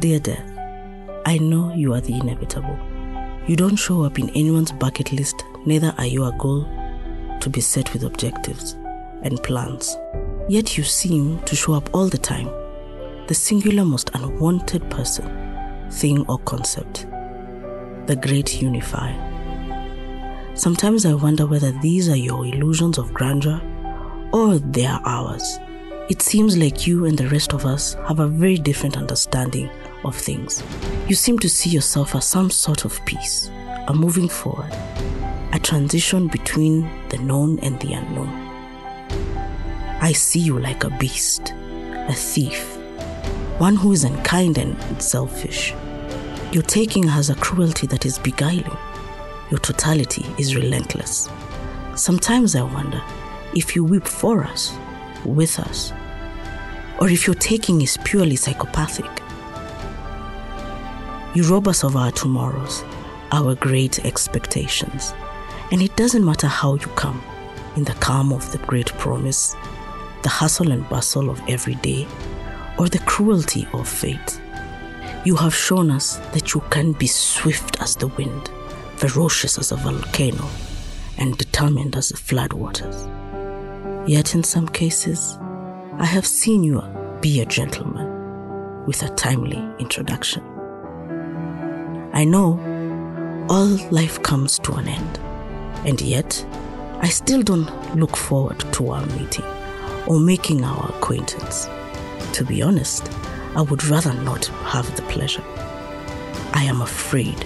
Dear death, I know you are the inevitable. You don't show up in anyone's bucket list, neither are you a goal to be set with objectives and plans. Yet you seem to show up all the time, the singular most unwanted person, thing, or concept, the great unifier. Sometimes I wonder whether these are your illusions of grandeur or they are ours. It seems like you and the rest of us have a very different understanding of things. You seem to see yourself as some sort of peace, a moving forward, a transition between the known and the unknown. I see you like a beast, a thief, one who is unkind and selfish. Your taking has a cruelty that is beguiling. Your totality is relentless. Sometimes I wonder if you weep for us, with us, or if your taking is purely psychopathic. You rob us of our tomorrows, our great expectations. And it doesn't matter how you come, in the calm of the great promise, the hustle and bustle of every day, or the cruelty of fate. You have shown us that you can be swift as the wind, ferocious as a volcano, and determined as the floodwaters. Yet in some cases, I have seen you be a gentleman with a timely introduction. I know all life comes to an end, and yet I still don't look forward to our meeting or making our acquaintance. To be honest, I would rather not have the pleasure. I am afraid.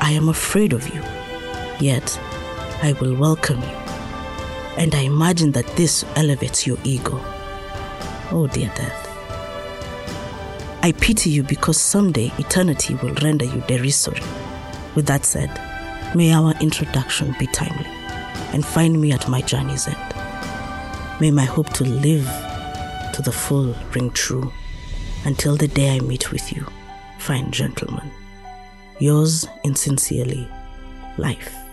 I am afraid of you, yet I will welcome you. And I imagine that this elevates your ego. Oh, dear death. I pity you because someday eternity will render you derisory. With that said, may our introduction be timely and find me at my journey's end. May my hope to live to the full ring true until the day I meet with you, fine gentlemen. Yours insincerely, Life.